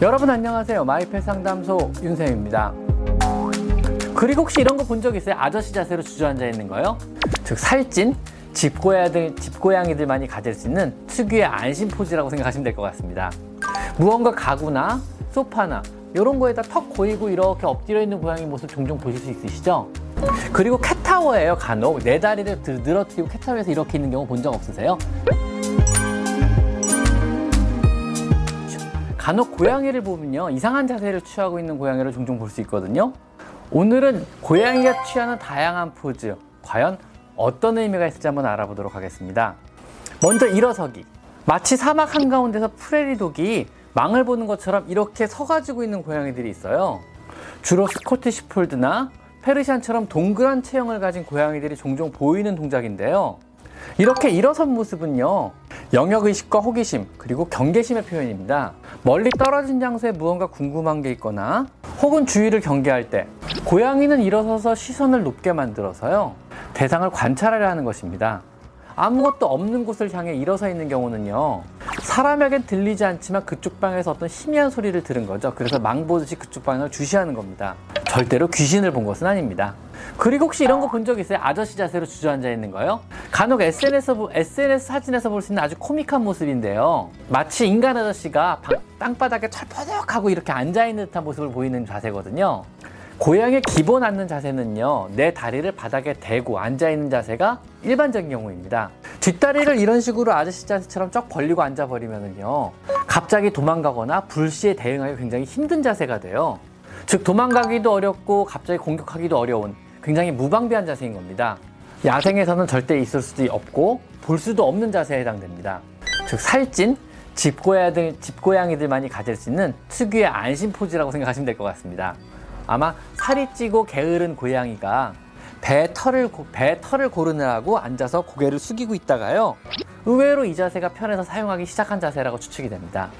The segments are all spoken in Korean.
여러분 안녕하세요. 마이펫 상담소 윤쌤입니다. 그리고 혹시 이런 거 본 적 있어요? 아저씨 자세로 주저앉아 있는 거요? 즉 살찐 집고양이들, 집고양이들만이 가질 수 있는 특유의 안심 포즈라고 생각하시면 될 것 같습니다. 무언가 가구나 소파나 이런 거에다 턱 고이고 이렇게 엎드려 있는 고양이 모습 종종 보실 수 있으시죠? 그리고 캣타워예요 간혹 네 다리를 늘어뜨리고 캣타워에서 이렇게 있는 경우 본 적 없으세요? 간혹 고양이를 보면요 이상한 자세를 취하고 있는 고양이를 종종 볼 수 있거든요. 오늘은 고양이가 취하는 다양한 포즈 과연 어떤 의미가 있을지 한번 알아보도록 하겠습니다. 먼저 일어서기. 마치 사막 한가운데서 프레리 독이 망을 보는 것처럼 이렇게 서가지고 있는 고양이들이 있어요. 주로 스코티시 폴드나 페르시안처럼 동그란 체형을 가진 고양이들이 종종 보이는 동작인데요 이렇게 일어선 모습은요 영역의식과 호기심 그리고 경계심의 표현입니다. 멀리 떨어진 장소에 무언가 궁금한 게 있거나 혹은 주위를 경계할 때 고양이는 일어서서 시선을 높게 만들어서요 대상을 관찰하려 하는 것입니다. 아무것도 없는 곳을 향해 일어서 있는 경우는요 사람에겐 들리지 않지만 그쪽 방에서 어떤 희미한 소리를 들은 거죠. 그래서 망보듯이 그쪽 방향을 주시하는 겁니다. 절대로 귀신을 본 것은 아닙니다 그리고 혹시 이런 거 본 적 있어요? 아저씨 자세로 주저앉아 있는 거요? 간혹 SNS, SNS 사진에서 볼 수 있는 아주 코믹한 모습인데요. 마치 인간 아저씨가 땅바닥에 철퍼덕하고 이렇게 앉아있는 듯한 모습을 보이는 자세거든요. 고양이의 기본 앉는 자세는요, 내 다리를 바닥에 대고 앉아있는 자세가 일반적인 경우입니다. 뒷다리를 이런 식으로 아저씨 자세처럼 쩍 벌리고 앉아버리면요, 갑자기 도망가거나 불시에 대응하기 굉장히 힘든 자세가 돼요. 즉, 도망가기도 어렵고 갑자기 공격하기도 어려운 굉장히 무방비한 자세인 겁니다. 야생에서는 절대 있을 수도 없고 볼 수도 없는 자세에 해당됩니다. 즉 살찐 집고양이들, 집고양이들만이 가질 수 있는 특유의 안심 포즈라고 생각하시면 될 것 같습니다. 아마 살이 찌고 게으른 고양이가 배 털을, 배 털을 고르느라고 앉아서 고개를 숙이고 있다가요. 의외로 이 자세가 편해서 사용하기 시작한 자세라고 추측이 됩니다.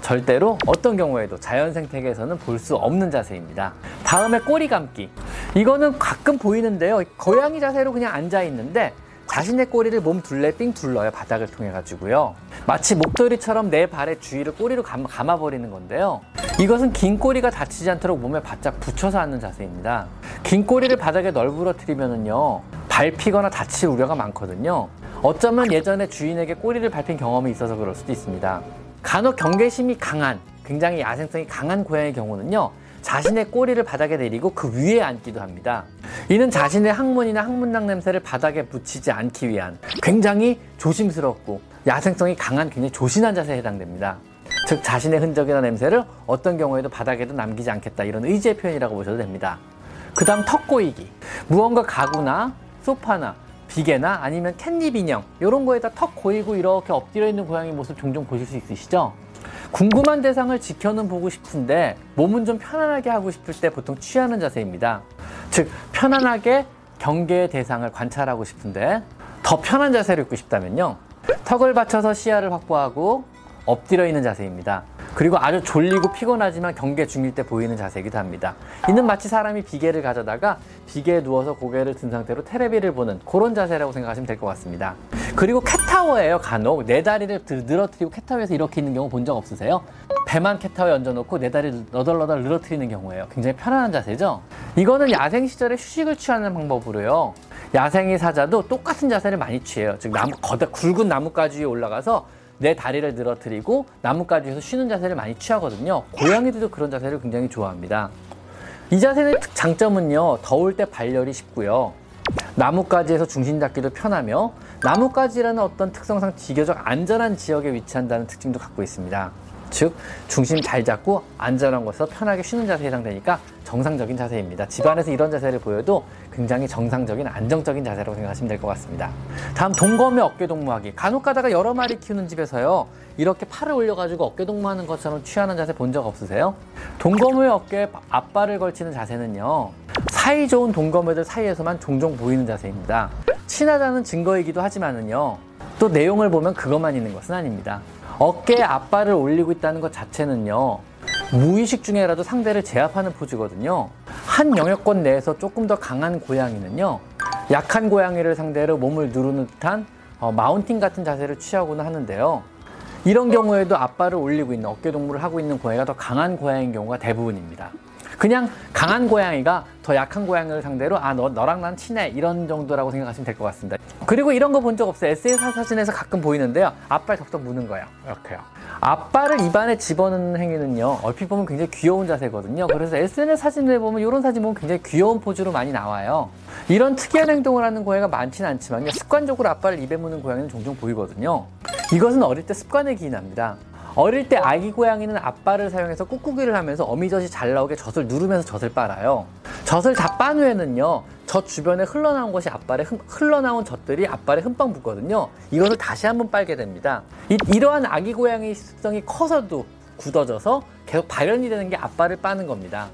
절대로 어떤 경우에도 자연 생태계에서는 볼 수 없는 자세입니다. 다음에 꼬리 감기. 이거는 가끔 보이는데요. 고양이 자세로 그냥 앉아 있는데 자신의 꼬리를 몸 둘레 삥 둘러요. 바닥을 통해 가지고요. 마치 목도리처럼 내 발의 주위를 꼬리로 감아 버리는 건데요. 이것은 긴 꼬리가 다치지 않도록 몸에 바짝 붙여서 앉는 자세입니다. 긴 꼬리를 바닥에 널브러뜨리면은요. 밟히거나 다칠 우려가 많거든요. 어쩌면 예전에 주인에게 꼬리를 밟힌 경험이 있어서 그럴 수도 있습니다. 간혹 경계심이 강한 굉장히 야생성이 강한 고양이의 경우는요 자신의 꼬리를 바닥에 내리고 그 위에 앉기도 합니다. 이는 자신의 항문이나 항문낭 냄새를 바닥에 묻히지 않기 위한 굉장히 조심스럽고 야생성이 강한 굉장히 조신한 자세에 해당됩니다. 즉 자신의 흔적이나 냄새를 어떤 경우에도 바닥에도 남기지 않겠다. 이런 의지의 표현이라고 보셔도 됩니다. 그 다음 턱 꼬이기. 무언가 가구나 소파나 비계나 아니면 캣닙 인형 이런 거에다 턱 고이고 이렇게 엎드려 있는 고양이 모습 종종 보실 수 있으시죠? 궁금한 대상을 지켜는 보고 싶은데 몸은 좀 편안하게 하고 싶을 때 보통 취하는 자세입니다. 즉 편안하게 경계의 대상을 관찰하고 싶은데 더 편한 자세를 입고 싶다면요. 턱을 받쳐서 시야를 확보하고 엎드려 있는 자세입니다. 그리고 아주 졸리고 피곤하지만 경계 중일 때 보이는 자세이기도 합니다. 이는 마치 사람이 비계를 가져다가 비계에 누워서 고개를 든 상태로 테레비를 보는 그런 자세라고 생각하시면 될 것 같습니다. 그리고 캣타워예요. 간혹 네 다리를 늘어뜨리고 캣타워에서 이렇게 있는 경우 본 적 없으세요? 배만 캣타워에 얹어놓고 네 다리를 너덜너덜 늘어뜨리는 경우예요. 굉장히 편안한 자세죠? 이거는 야생 시절에 휴식을 취하는 방법으로요. 야생의 사자도 똑같은 자세를 많이 취해요. 즉 나무 거대 굵은 나뭇가지 위에 올라가서 내 다리를 늘어뜨리고 나뭇가지에서 쉬는 자세를 많이 취하거든요. 고양이들도 그런 자세를 굉장히 좋아합니다. 이 자세의 장점은요. 더울 때 발열이 쉽고요. 나뭇가지에서 중심 잡기도 편하며 나뭇가지라는 어떤 특성상 비교적 안전한 지역에 위치한다는 특징도 갖고 있습니다. 즉 중심 잘 잡고 안전한 곳에서 편하게 쉬는 자세에 해당되니까 정상적인 자세입니다. 집안에서 이런 자세를 보여도 굉장히 정상적인 안정적인 자세라고 생각하시면 될 것 같습니다. 다음 동검의 어깨 동무하기. 간혹 가다가 여러 마리 키우는 집에서요. 이렇게 팔을 올려가지고 어깨 동무하는 것처럼 취하는 자세 본 적 없으세요? 동검의 어깨에 앞발을 걸치는 자세는요. 사이 좋은 동검애들 사이에서만 종종 보이는 자세입니다. 친하다는 증거이기도 하지만은요. 또 내용을 보면 그것만 있는 것은 아닙니다. 어깨에 앞발을 올리고 있다는 것 자체는요. 무의식 중에라도 상대를 제압하는 포즈거든요. 한 영역권 내에서 조금 더 강한 고양이는요. 약한 고양이를 상대로 몸을 누르는 듯한 어, 마운팅 같은 자세를 취하고는 하는데요. 이런 경우에도 앞발을 올리고 있는 어깨 동무를 하고 있는 고양이가 더 강한 고양이인 경우가 대부분입니다. 그냥 강한 고양이가 더 약한 고양이를 상대로 아 너, 너랑 난 친해 이런 정도라고 생각하시면 될 것 같습니다. 그리고 이런 거 본 적 없어요. SS 사진에서 가끔 보이는데요. 앞발 덥석 무는 거예요. 이렇게요. 앞발을 입안에 집어넣는 행위는요. 얼핏 보면 굉장히 귀여운 자세거든요. 그래서 SNS 사진을 보면 이런 사진 보면 굉장히 귀여운 포즈로 많이 나와요. 이런 특이한 행동을 하는 고양이가 많지는 않지만요. 습관적으로 앞발을 입에 무는 고양이는 종종 보이거든요. 이것은 어릴 때 습관에 기인합니다. 어릴 때 아기 고양이는 앞발을 사용해서 꾹꾹이를 하면서 어미젖이 잘 나오게 젖을 누르면서 젖을 빨아요. 젖을 다 빤 후에는요, 젖 주변에 흘러나온 것이 앞발에 흠, 흘러나온 젖들이 앞발에 흠뻑 붙거든요. 이것을 다시 한번 빨게 됩니다. 이, 이러한 아기 고양이 습성이 커서도 굳어져서 계속 발현이 되는 게 앞발을 빠는 겁니다.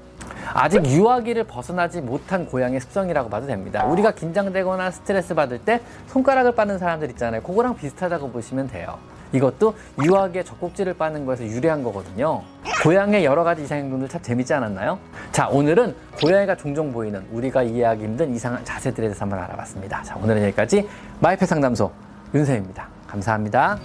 아직 유아기를 벗어나지 못한 고양이의 습성이라고 봐도 됩니다. 우리가 긴장되거나 스트레스 받을 때 손가락을 빠는 사람들 있잖아요. 그거랑 비슷하다고 보시면 돼요. 이것도 유아기의 젖꼭지를 빠는 거에서 유래한 거거든요. 고양이의 여러 가지 이상 행동들 참 재밌지 않았나요? 자, 오늘은 고양이가 종종 보이는 우리가 이해하기 힘든 이상한 자세들에 대해서 한번 알아봤습니다. 자, 오늘은 여기까지 마이펫 상담소 윤쌤입니다. 감사합니다.